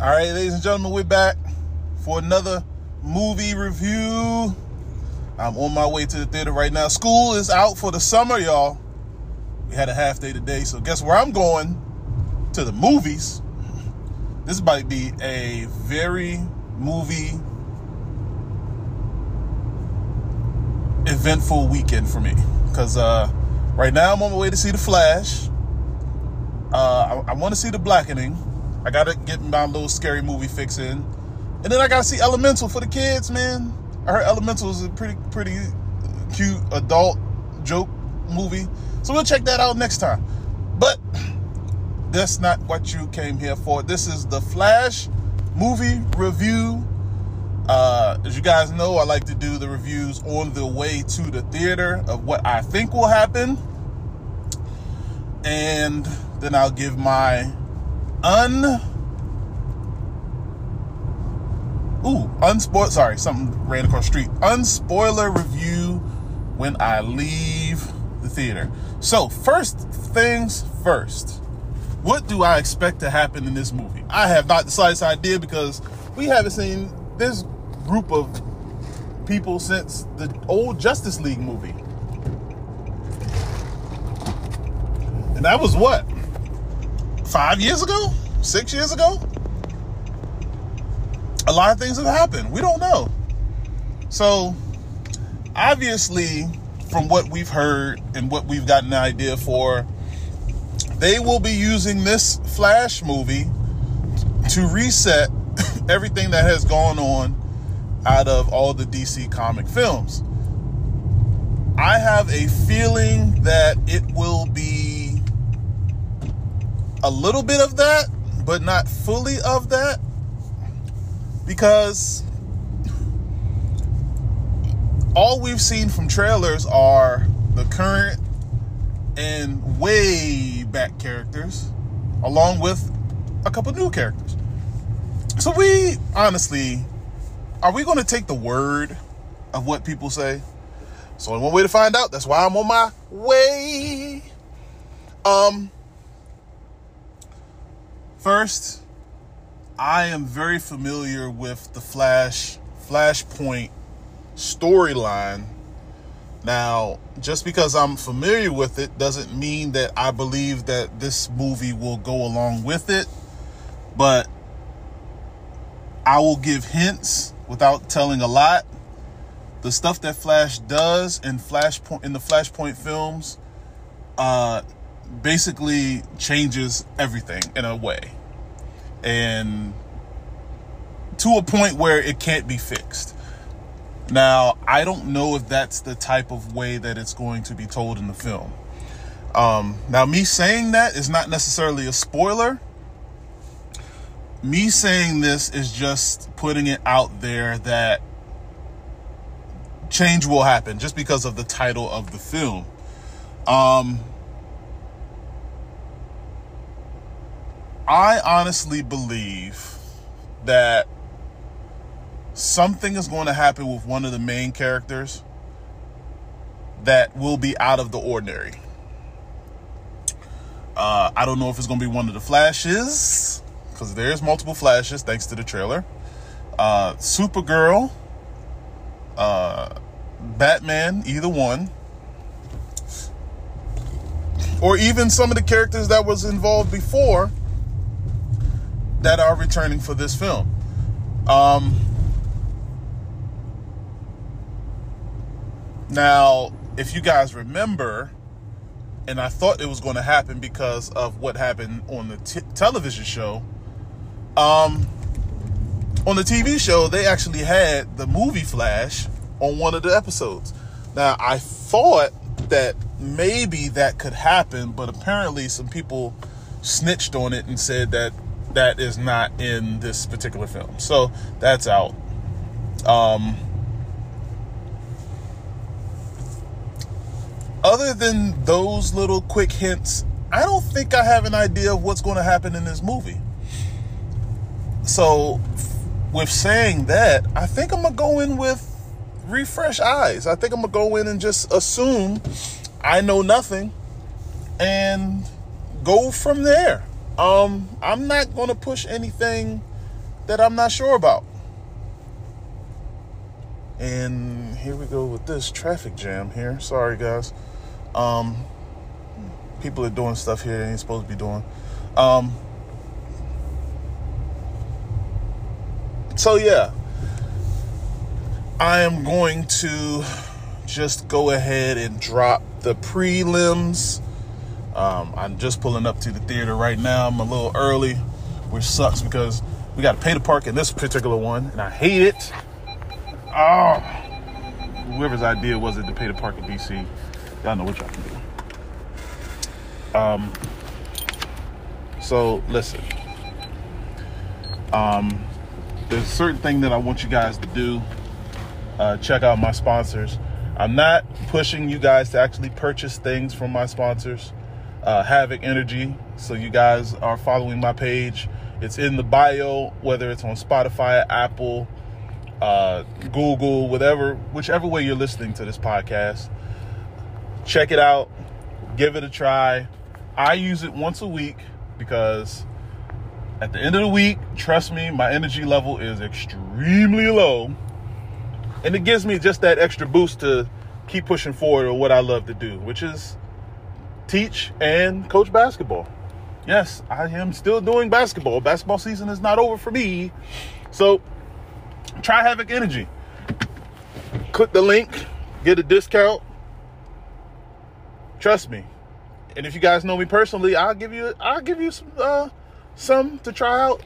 All right, ladies and gentlemen, we're back for another movie review. I'm on my way to the theater right now. School is out for the summer, y'all. We had a half day today, so guess where I'm going? To the movies. This might be a very movie eventful weekend for me because uh, right now I'm on my way to see The Flash. Uh, I, I want to see The Blackening. I gotta get my little scary movie fix in, and then I gotta see Elemental for the kids. Man, I heard Elemental is a pretty pretty cute adult joke movie, so we'll check that out next time. But that's not what you came here for. This is the Flash movie review. Uh, as you guys know, I like to do the reviews on the way to the theater of what I think will happen. And then I'll give my un ooh unspoil sorry something ran across the street unspoiler review when I leave the theater. So first things first, what do I expect to happen in this movie? I have not the slightest idea because we haven't seen this group of people since the old Justice League movie. And that was what? Five years ago, six years ago. A lot of things have happened. We don't know. So, obviously, from what we've heard and what we've gotten an idea for, they will be using this Flash movie to reset everything that has gone on out of all the DC comic films. I have a feeling that it will be a little bit of that, but not fully of that. Because all we've seen from trailers are the current and way back characters, along with a couple new characters. So we honestly, are we going to take the word of what people say? So one way to find out. That's why I'm on my way. Um, First, I am very familiar with the Flash Flashpoint storyline. Now, just because I'm familiar with it doesn't mean that I believe that this movie will go along with it, but I will give hints without telling a lot. The stuff that Flash does in Flashpoint in the Flashpoint films uh basically changes everything in a way and to a point where it can't be fixed. Now, I don't know if that's the type of way that it's going to be told in the film. Um, now, me saying that is not necessarily a spoiler. Me saying this is just putting it out there that change will happen just because of the title of the film. Um, I honestly believe that something is going to happen with one of the main characters that will be out of the ordinary. Uh, I don't know if it's going to be one of the flashes because there's multiple flashes thanks to the trailer. Uh, Supergirl, uh, Batman, either one, or even some of the characters that was involved before that are returning for this film. Um, now, if you guys remember, and I thought it was going to happen because of what happened on the t- television show. Um, on the TV show, they actually had the movie Flash on one of the episodes. Now, I thought that maybe that could happen, but apparently some people snitched on it and said that that is not in this particular film. So that's out. Um, other than those little quick hints, I don't think I have an idea of what's going to happen in this movie. So, with saying that, I think I'm going to go in with refresh eyes. I think I'm going to go in and just assume I know nothing and go from there. Um, I'm not going to push anything that I'm not sure about. And here we go with this traffic jam here. Sorry, guys. Um, people are doing stuff here they ain't supposed to be doing. Um, so, yeah, I am going to just go ahead and drop the prelims. Um, I'm just pulling up to the theater right now. I'm a little early, which sucks because we got to pay to park in this particular one, and I hate it. Oh, whoever's idea was it to pay to park in DC, y'all know what y'all can do. Um, so listen, um, there's a certain thing that I want you guys to do. Uh, check out my sponsors. I'm not pushing you guys to actually purchase things from my sponsors. Uh, Havoc Energy. So you guys are following my page. It's in the bio, whether it's on Spotify, Apple, uh, Google, whatever, whichever way you're listening to this podcast. Check it out, give it a try. I use it once a week because at the end of the week, trust me, my energy level is extremely low. And it gives me just that extra boost to keep pushing forward or what I love to do, which is teach and coach basketball. Yes, I am still doing basketball. Basketball season is not over for me. So Try Havoc Energy. Click the link, get a discount. Trust me. And if you guys know me personally, I'll give you I'll give you some uh, some to try out,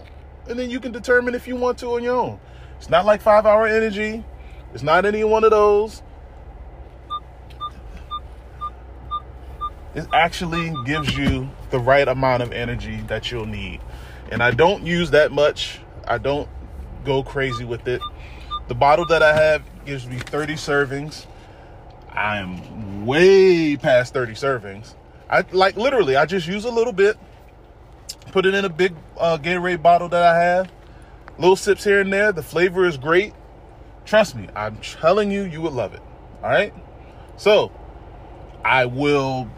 and then you can determine if you want to on your own. It's not like five hour energy. It's not any one of those. It actually gives you the right amount of energy that you'll need. And I don't use that much. I don't go crazy with it. The bottle that I have gives me 30 servings. I am way past 30 servings. I like literally, I just use a little bit, put it in a big uh, Gatorade bottle that I have. Little sips here and there. The flavor is great. Trust me, I'm telling you, you would love it. All right. So I will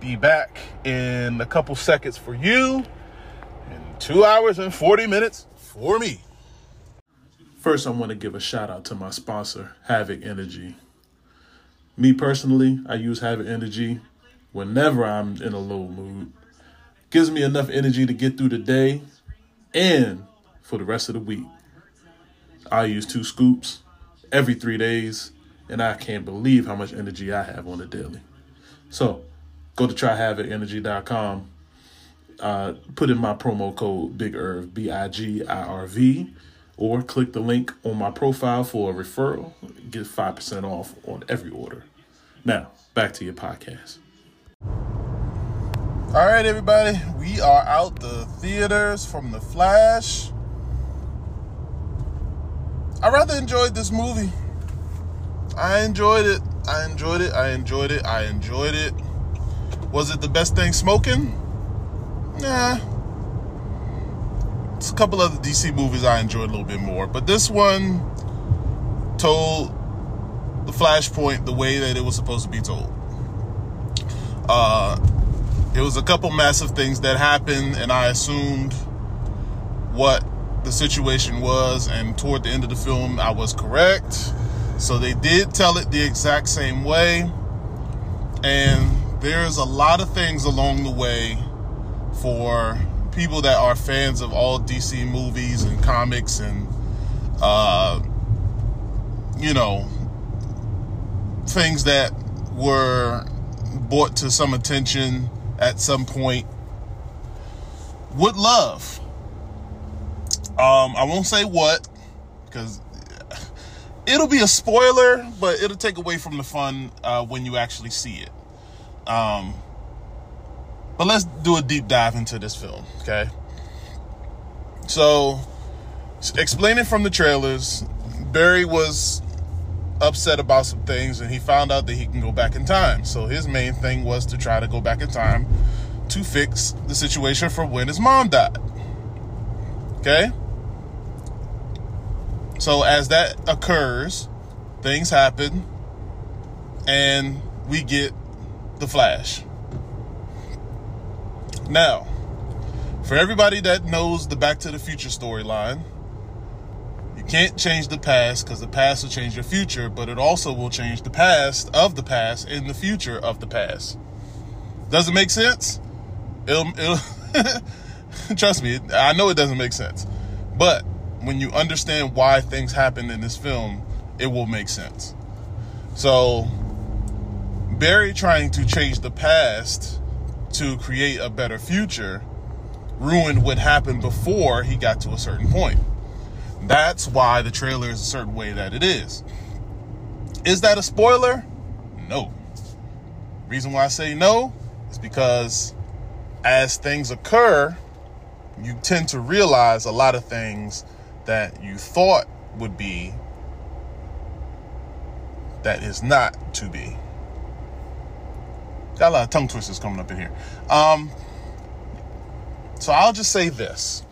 be back in a couple seconds for you, in two hours and 40 minutes for me. First, I want to give a shout out to my sponsor, Havoc Energy. Me personally, I use Havoc Energy whenever I'm in a low mood. Gives me enough energy to get through the day and for the rest of the week. I use two scoops every three days, and I can't believe how much energy I have on a daily. So, go to tryhavocenergy.com. Uh, put in my promo code Big Irv, B I G I R V or click the link on my profile for a referral. Get 5% off on every order. Now, back to your podcast. All right, everybody, we are out the theaters from The Flash. I rather enjoyed this movie. I enjoyed it. I enjoyed it. I enjoyed it. I enjoyed it. Was it the best thing smoking? Nah It's a couple other DC movies I enjoyed a little bit more, but this one told the Flashpoint the way that it was supposed to be told. Uh, it was a couple massive things that happened, and I assumed what the situation was, and toward the end of the film, I was correct. So they did tell it the exact same way, and there's a lot of things along the way for people that are fans of all DC movies and comics and uh, you know things that were brought to some attention at some point would love. Um, I won't say what because it'll be a spoiler, but it'll take away from the fun uh, when you actually see it. Um, but let's do a deep dive into this film, okay? So, explaining from the trailers, Barry was upset about some things and he found out that he can go back in time. So, his main thing was to try to go back in time to fix the situation for when his mom died. Okay? So, as that occurs, things happen and we get the Flash. Now, for everybody that knows the Back to the Future storyline, you can't change the past because the past will change your future, but it also will change the past of the past and the future of the past. Does it make sense? It'll, it'll trust me, I know it doesn't make sense. But when you understand why things happen in this film, it will make sense. So, Barry trying to change the past to create a better future ruined what happened before he got to a certain point. That's why the trailer is a certain way that it is. Is that a spoiler? No. Reason why I say no is because as things occur, you tend to realize a lot of things that you thought would be that is not to be. Got a lot of tongue twisters coming up in here. Um, so I'll just say this.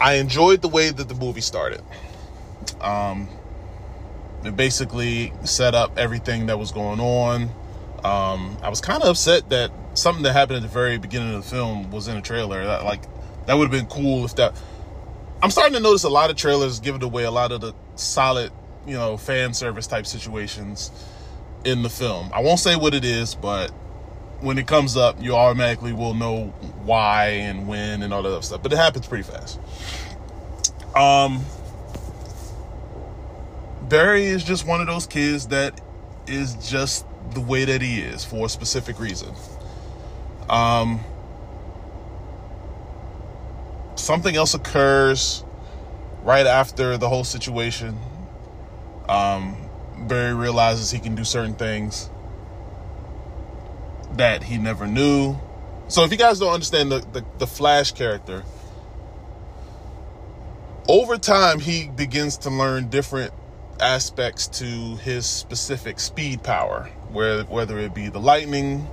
I enjoyed the way that the movie started. Um, it basically set up everything that was going on. Um, I was kind of upset that something that happened at the very beginning of the film was in a trailer. That, like that would have been cool if that. I'm starting to notice a lot of trailers giving away a lot of the solid, you know, fan service type situations in the film. I won't say what it is, but when it comes up, you automatically will know why and when and all that other stuff. But it happens pretty fast. Um, Barry is just one of those kids that is just the way that he is for a specific reason. Um, something else occurs right after the whole situation. Um, Barry realizes he can do certain things that he never knew. So if you guys don't understand the, the, the Flash character, over time he begins to learn different aspects to his specific speed power, where whether it be the lightning,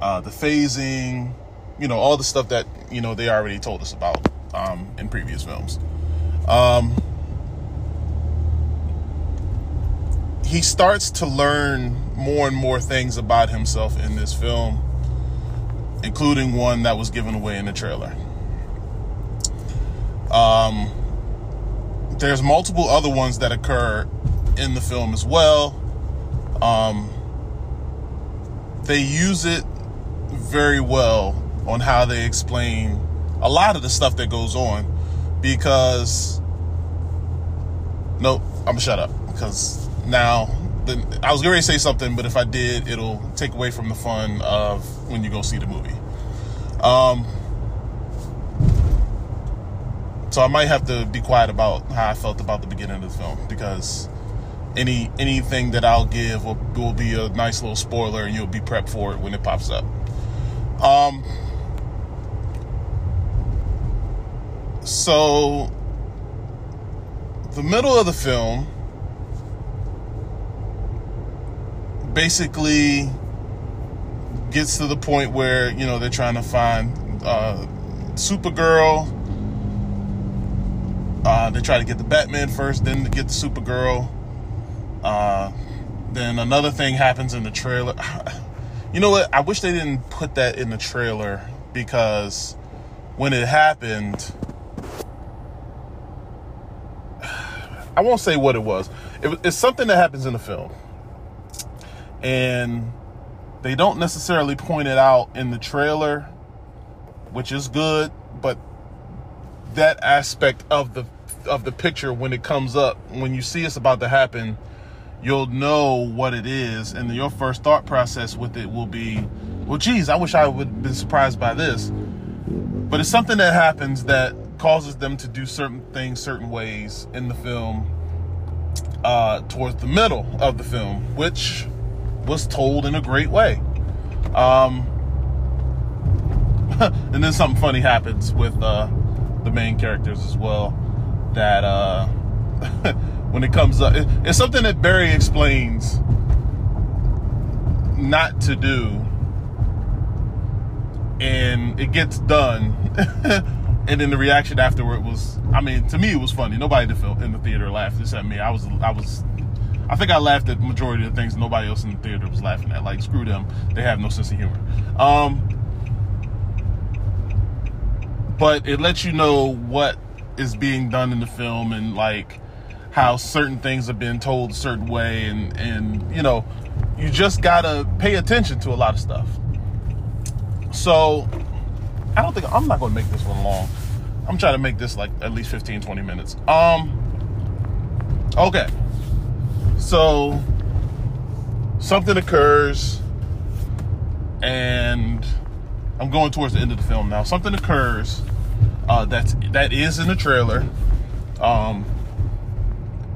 uh, the phasing, you know, all the stuff that you know they already told us about um, in previous films. Um, he starts to learn more and more things about himself in this film, including one that was given away in the trailer. Um, there's multiple other ones that occur in the film as well. Um, they use it very well on how they explain a lot of the stuff that goes on because nope i'm gonna shut up because now the, i was going to say something but if i did it'll take away from the fun of when you go see the movie. Um, so i might have to be quiet about how i felt about the beginning of the film because any anything that i'll give will, will be a nice little spoiler and you'll be prepped for it when it pops up. Um, so the middle of the film basically gets to the point where you know they're trying to find uh, Supergirl. Uh, they try to get the Batman first, then to get the Supergirl. Uh, then another thing happens in the trailer. You know what? I wish they didn't put that in the trailer because when it happened, I won't say what it was. It, it's something that happens in the film. And they don't necessarily point it out in the trailer, which is good, but that aspect of the of the picture when it comes up, when you see it's about to happen, you'll know what it is, and your first thought process with it will be, well, geez, I wish I would have been surprised by this. But it's something that happens that causes them to do certain things certain ways in the film uh, towards the middle of the film, which was told in a great way. Um, and then something funny happens with uh, the main characters as well. That uh, when it comes up. It's something that Barry explains not to do, and it gets done. and then the reaction afterward was, I mean, to me it was funny. Nobody in the theater laughed except me. I was, I was, I think I laughed at the majority of the things nobody else in the theater was laughing at. Like, screw them, they have no sense of humor. Um, but it lets you know what is being done in the film and like how certain things have been told a certain way. And and you know you just gotta pay attention to a lot of stuff. So i don't think i'm not gonna make this one long. I'm trying to make this like at least 15 20 minutes. Um okay so something occurs and i'm going towards the end of the film now something occurs uh, that's that is in the trailer. Um,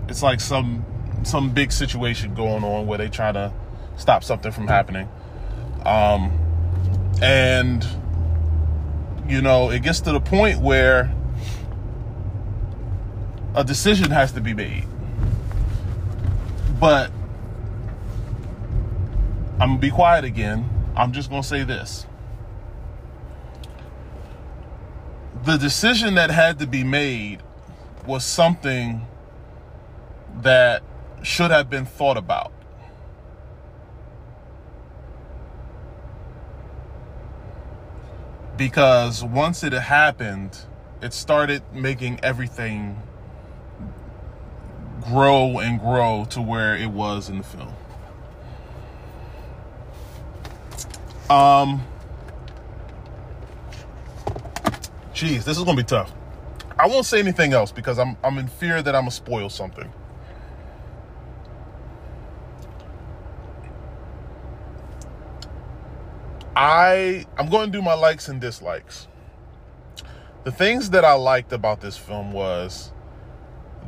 it's like some some big situation going on where they try to stop something from happening. Um, and you know, it gets to the point where a decision has to be made. But I'm gonna be quiet again. I'm just gonna say this. the decision that had to be made was something that should have been thought about. Because once it happened, it started making everything grow and grow to where it was in the film. Um, Jeez, this is gonna be tough. I won't say anything else because I'm I'm in fear that I'm gonna spoil something. I I'm going to do my likes and dislikes. The things that I liked about this film was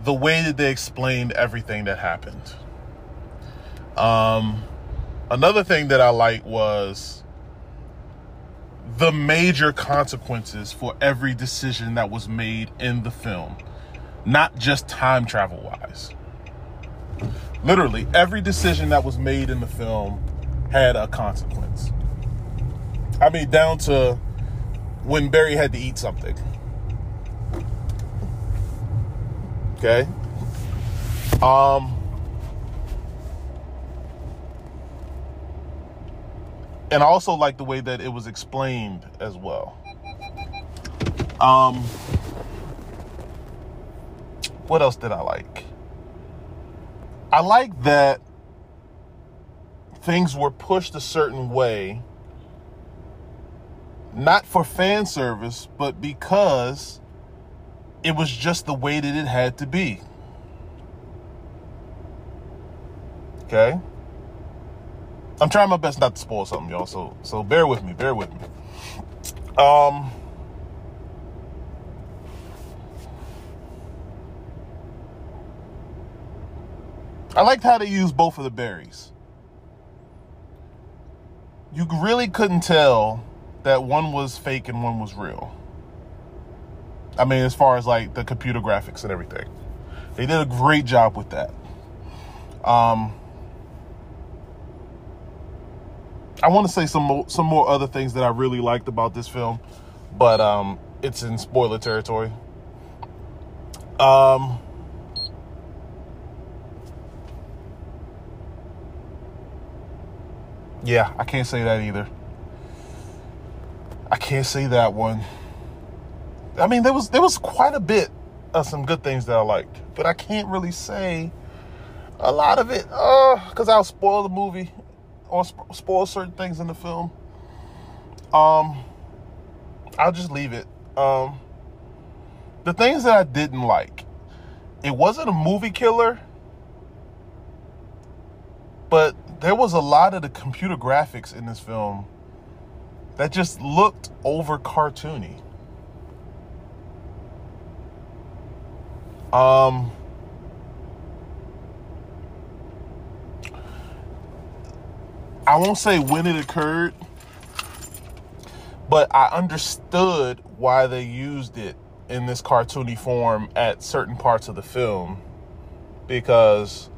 the way that they explained everything that happened. Um, another thing that I liked was the major consequences for every decision that was made in the film, not just time travel wise. Literally, every decision that was made in the film had a consequence. I mean, down to when Barry had to eat something. Okay? Um, and I also like the way that it was explained as well. Um, what else did I like? I like that things were pushed a certain way, not for fan service, but because it was just the way that it had to be. Okay? I'm trying my best not to spoil something, y'all. So so bear with me, bear with me. Um I liked how they used both of the Barrys. You really couldn't tell that one was fake and one was real. I mean, as far as like the computer graphics and everything, they did a great job with that. Um, I want to say some more, some more other things that I really liked about this film, but um, it's in spoiler territory. Um, yeah, I can't say that either. I can't say that one. I mean, there was there was quite a bit of some good things that I liked, but I can't really say a lot of it, uh, because I'll spoil the movie or spoil certain things in the film. Um, I'll just leave it. Um, the things that I didn't like, it wasn't a movie killer, but there was a lot of the computer graphics in this film that just looked over cartoony. Um, I won't say when it occurred, but I understood why they used it in this cartoony form at certain parts of the film because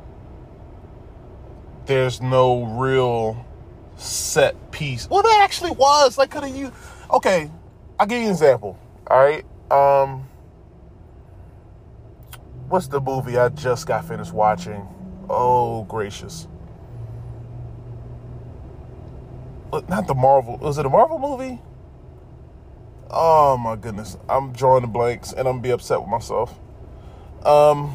there's no real set piece. Well, there actually was. Like, could have you? Okay, I'll give you an example. All right. Um, what's the movie I just got finished watching? Oh gracious. not the Marvel. Was it a Marvel movie? Oh my goodness. I'm drawing the blanks and I'm be upset with myself. Um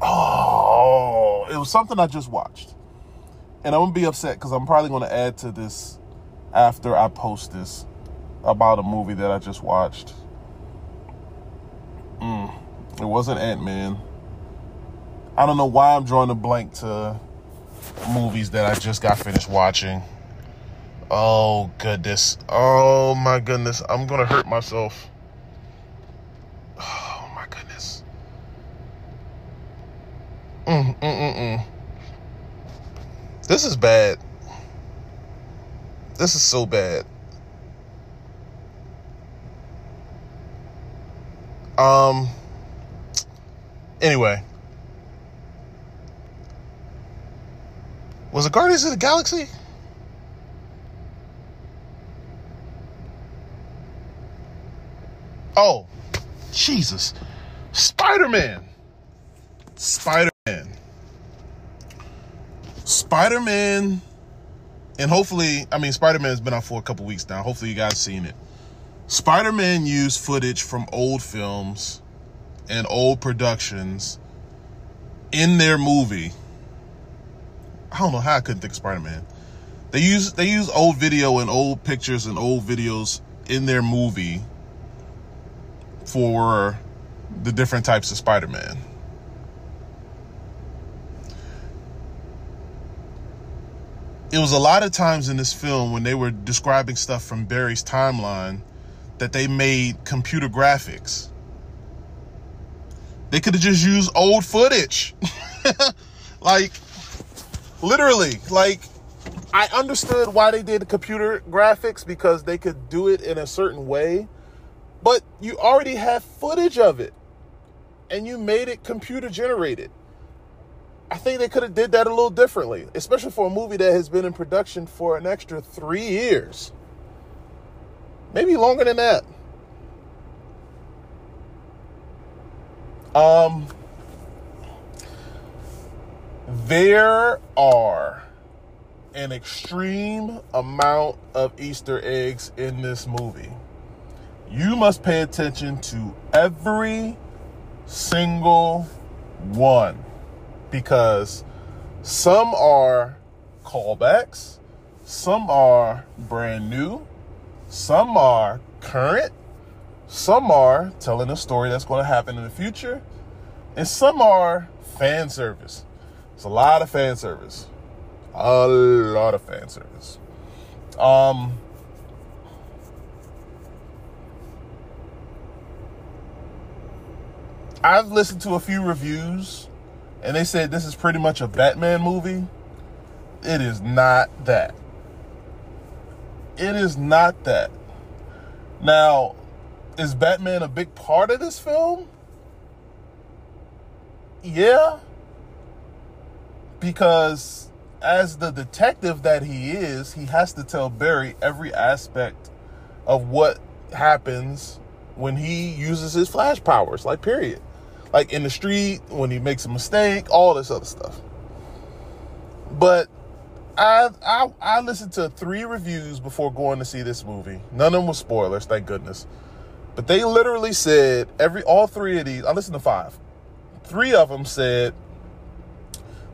Oh, it was something I just watched. And I'm gonna be upset because I'm probably gonna add to this after I post this about a movie that I just watched. Mm, it wasn't Ant Man. I don't know why I'm drawing a blank to movies that I just got finished watching. Oh goodness. Oh my goodness. I'm gonna hurt myself. Oh my goodness. Mm, mm, mm, mm. This is bad. This is so bad. Um. Anyway. Was it Guardians of the Galaxy? Oh, Jesus. Spider Man. Spider Man. Spider Man. And hopefully, I mean, Spider Man has been out for a couple weeks now. Hopefully, you guys seen it. Spider Man used footage from old films and old productions in their movie. I don't know how I couldn't think of Spider Man. They use they use old video and old pictures and old videos in their movie for the different types of Spider-Man. It was a lot of times in this film when they were describing stuff from Barry's timeline that they made computer graphics. They could have just used old footage. like literally, like I understood why they did computer graphics because they could do it in a certain way but you already have footage of it and you made it computer generated. I think they could have did that a little differently, especially for a movie that has been in production for an extra 3 years. Maybe longer than that. Um there are an extreme amount of Easter eggs in this movie you must pay attention to every single one because some are callbacks, some are brand new, some are current, some are telling a story that's going to happen in the future, and some are fan service. It's a lot of fan service. A lot of fan service. Um, I've listened to a few reviews and they said this is pretty much a Batman movie. It is not that. It is not that. Now, is Batman a big part of this film? Yeah. Because as the detective that he is, he has to tell Barry every aspect of what happens when he uses his flash powers, like, period like in the street when he makes a mistake, all this other stuff. But I I I listened to three reviews before going to see this movie. None of them were spoilers, thank goodness. But they literally said every all three of these. I listened to five. Three of them said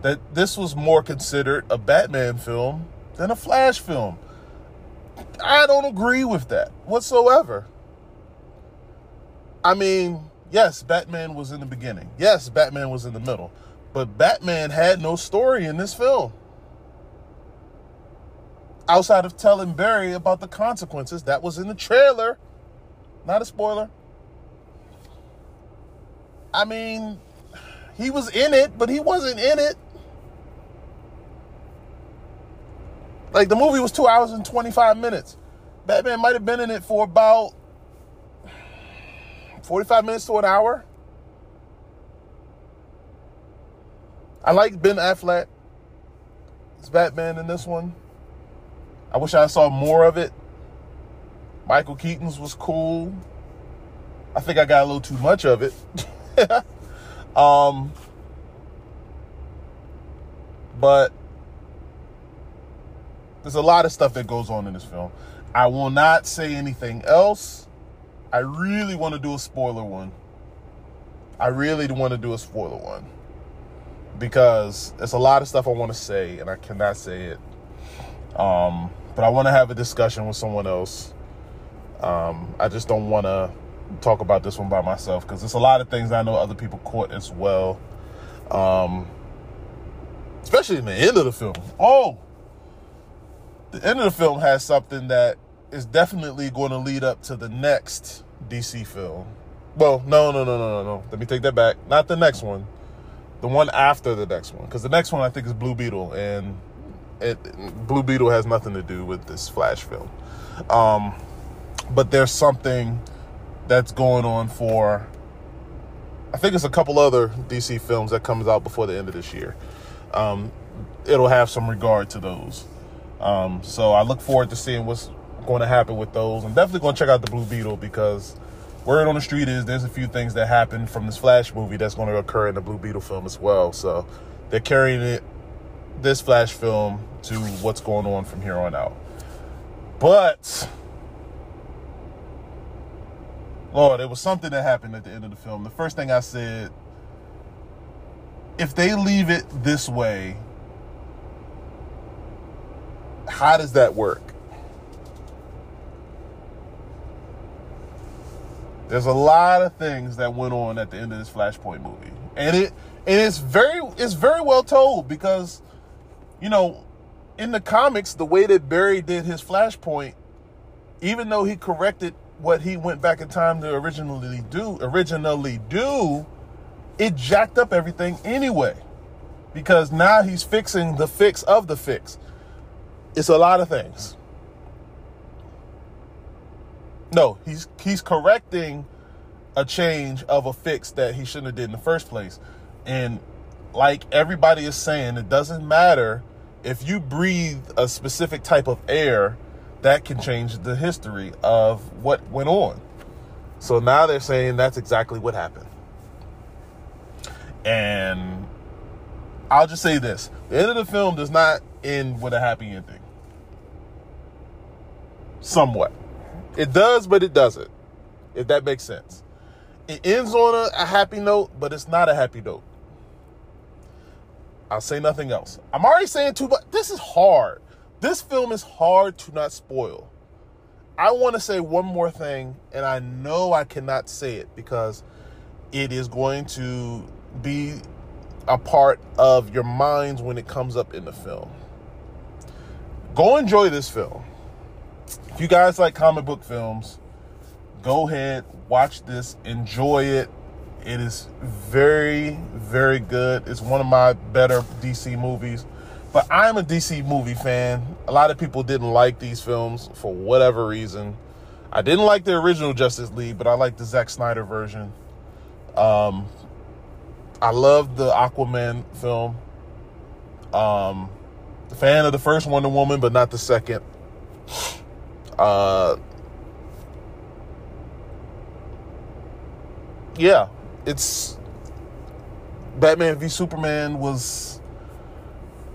that this was more considered a Batman film than a Flash film. I don't agree with that whatsoever. I mean, Yes, Batman was in the beginning. Yes, Batman was in the middle. But Batman had no story in this film. Outside of telling Barry about the consequences that was in the trailer. Not a spoiler. I mean, he was in it, but he wasn't in it. Like the movie was two hours and 25 minutes. Batman might have been in it for about 45 minutes to an hour. I like Ben Affleck. It's Batman in this one. I wish I saw more of it. Michael Keaton's was cool. I think I got a little too much of it. um, but there's a lot of stuff that goes on in this film. I will not say anything else. I really want to do a spoiler one. I really want to do a spoiler one because there's a lot of stuff I want to say and I cannot say it. Um, but I want to have a discussion with someone else. Um, I just don't want to talk about this one by myself because there's a lot of things I know other people caught as well. Um, especially in the end of the film. Oh, the end of the film has something that is definitely going to lead up to the next DC film. Well, no, no, no, no, no, no. Let me take that back. Not the next one. The one after the next one, because the next one I think is Blue Beetle, and it Blue Beetle has nothing to do with this Flash film. Um, but there's something that's going on for. I think it's a couple other DC films that comes out before the end of this year. Um, it'll have some regard to those. Um, so I look forward to seeing what's going to happen with those. I'm definitely going to check out the Blue Beetle because word on the street is there's a few things that happen from this Flash movie that's going to occur in the Blue Beetle film as well. So they're carrying it, this Flash film, to what's going on from here on out. But Lord, it was something that happened at the end of the film. The first thing I said, if they leave it this way, how does that work? There's a lot of things that went on at the end of this Flashpoint movie, and it and it's very it's very well told because, you know, in the comics, the way that Barry did his Flashpoint, even though he corrected what he went back in time to originally do, originally do, it jacked up everything anyway, because now he's fixing the fix of the fix. It's a lot of things. No, he's he's correcting a change of a fix that he shouldn't have did in the first place. And like everybody is saying, it doesn't matter if you breathe a specific type of air, that can change the history of what went on. So now they're saying that's exactly what happened. And I'll just say this the end of the film does not end with a happy ending. Somewhat. It does, but it doesn't. If that makes sense. It ends on a, a happy note, but it's not a happy note. I'll say nothing else. I'm already saying too much. This is hard. This film is hard to not spoil. I want to say one more thing, and I know I cannot say it because it is going to be a part of your minds when it comes up in the film. Go enjoy this film. If you guys like comic book films, go ahead, watch this, enjoy it. It is very, very good. It's one of my better DC movies. But I'm a DC movie fan. A lot of people didn't like these films for whatever reason. I didn't like the original Justice League, but I like the Zack Snyder version. Um, I love the Aquaman film. Um, the fan of the first Wonder Woman, but not the second. Uh, yeah, it's Batman v Superman was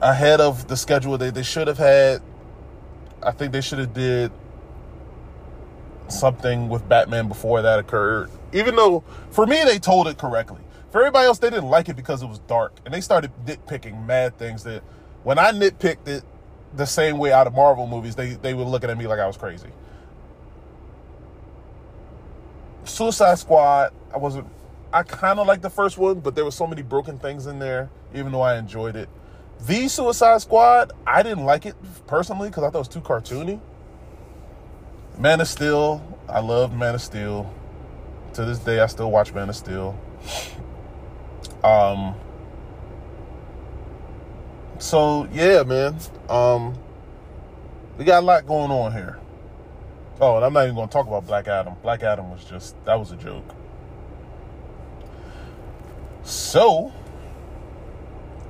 ahead of the schedule that they should have had. I think they should have did something with Batman before that occurred. Even though for me they told it correctly. For everybody else, they didn't like it because it was dark, and they started nitpicking mad things that when I nitpicked it the same way out of Marvel movies, they they were looking at me like I was crazy. Suicide Squad, I wasn't. I kind of like the first one, but there were so many broken things in there, even though I enjoyed it. The Suicide Squad, I didn't like it personally because I thought it was too cartoony. Man of Steel, I loved Man of Steel. To this day, I still watch Man of Steel. Um. So yeah, man. Um. We got a lot going on here. Oh, and I'm not even going to talk about Black Adam. Black Adam was just that was a joke. So,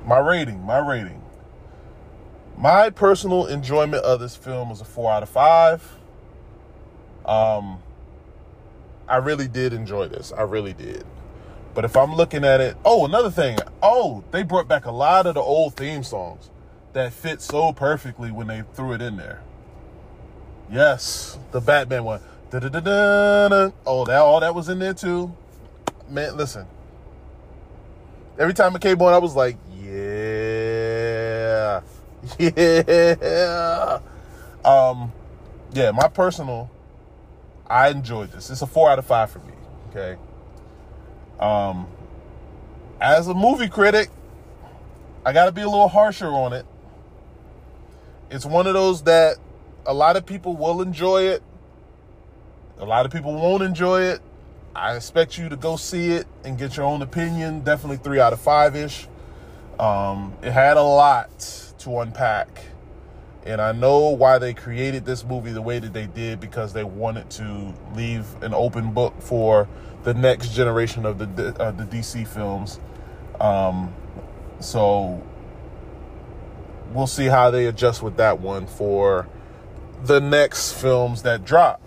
my rating, my rating. My personal enjoyment of this film was a four out of five. Um, I really did enjoy this. I really did. But if I'm looking at it, oh, another thing. Oh, they brought back a lot of the old theme songs that fit so perfectly when they threw it in there. Yes, the Batman one. Da-da-da-da-da. Oh, that all that was in there too. Man, listen. Every time it came on, I was like, yeah, yeah. Um, yeah. My personal, I enjoyed this. It's a four out of five for me. Okay. Um, as a movie critic, I got to be a little harsher on it. It's one of those that a lot of people will enjoy it. A lot of people won't enjoy it. I expect you to go see it and get your own opinion. Definitely three out of five ish. Um, it had a lot to unpack. And I know why they created this movie the way that they did because they wanted to leave an open book for the next generation of the uh, the DC films. Um, so we'll see how they adjust with that one for the next films that drop.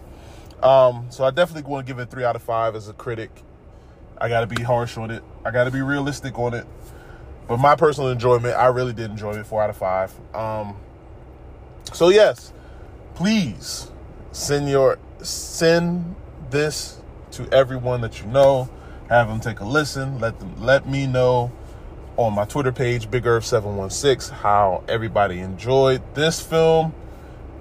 Um, so I definitely want to give it three out of five as a critic. I got to be harsh on it. I got to be realistic on it. But my personal enjoyment, I really did enjoy it. Four out of five. Um, so yes, please send your send this to everyone that you know. Have them take a listen. Let them let me know on my Twitter page, Big Irv 716, how everybody enjoyed this film.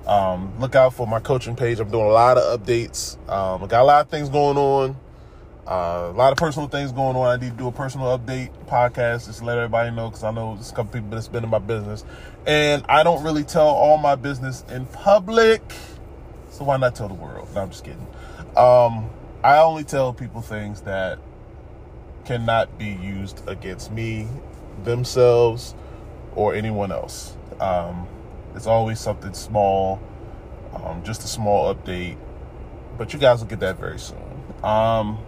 Um, look out for my coaching page. I'm doing a lot of updates. Um, I got a lot of things going on. Uh, a lot of personal things going on. I need to do a personal update podcast just let everybody know because I know there's a couple people that's been in my business. And I don't really tell all my business in public. So why not tell the world? No, I'm just kidding. Um, I only tell people things that cannot be used against me, themselves, or anyone else. Um, it's always something small, um, just a small update. But you guys will get that very soon. Um,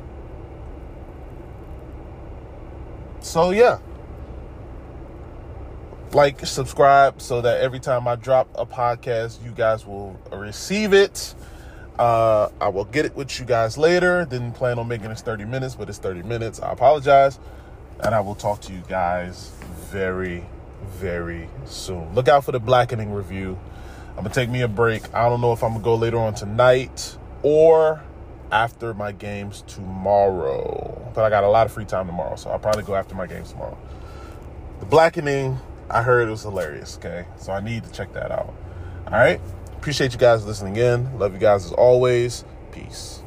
so, yeah. Like, subscribe so that every time I drop a podcast, you guys will receive it. Uh, I will get it with you guys later. Didn't plan on making this 30 minutes, but it's 30 minutes. I apologize. And I will talk to you guys very, very soon. Look out for the blackening review. I'm gonna take me a break. I don't know if I'm gonna go later on tonight or after my games tomorrow. But I got a lot of free time tomorrow, so I'll probably go after my games tomorrow. The blackening, I heard it was hilarious, okay? So I need to check that out. All right. Appreciate you guys listening in. Love you guys as always. Peace.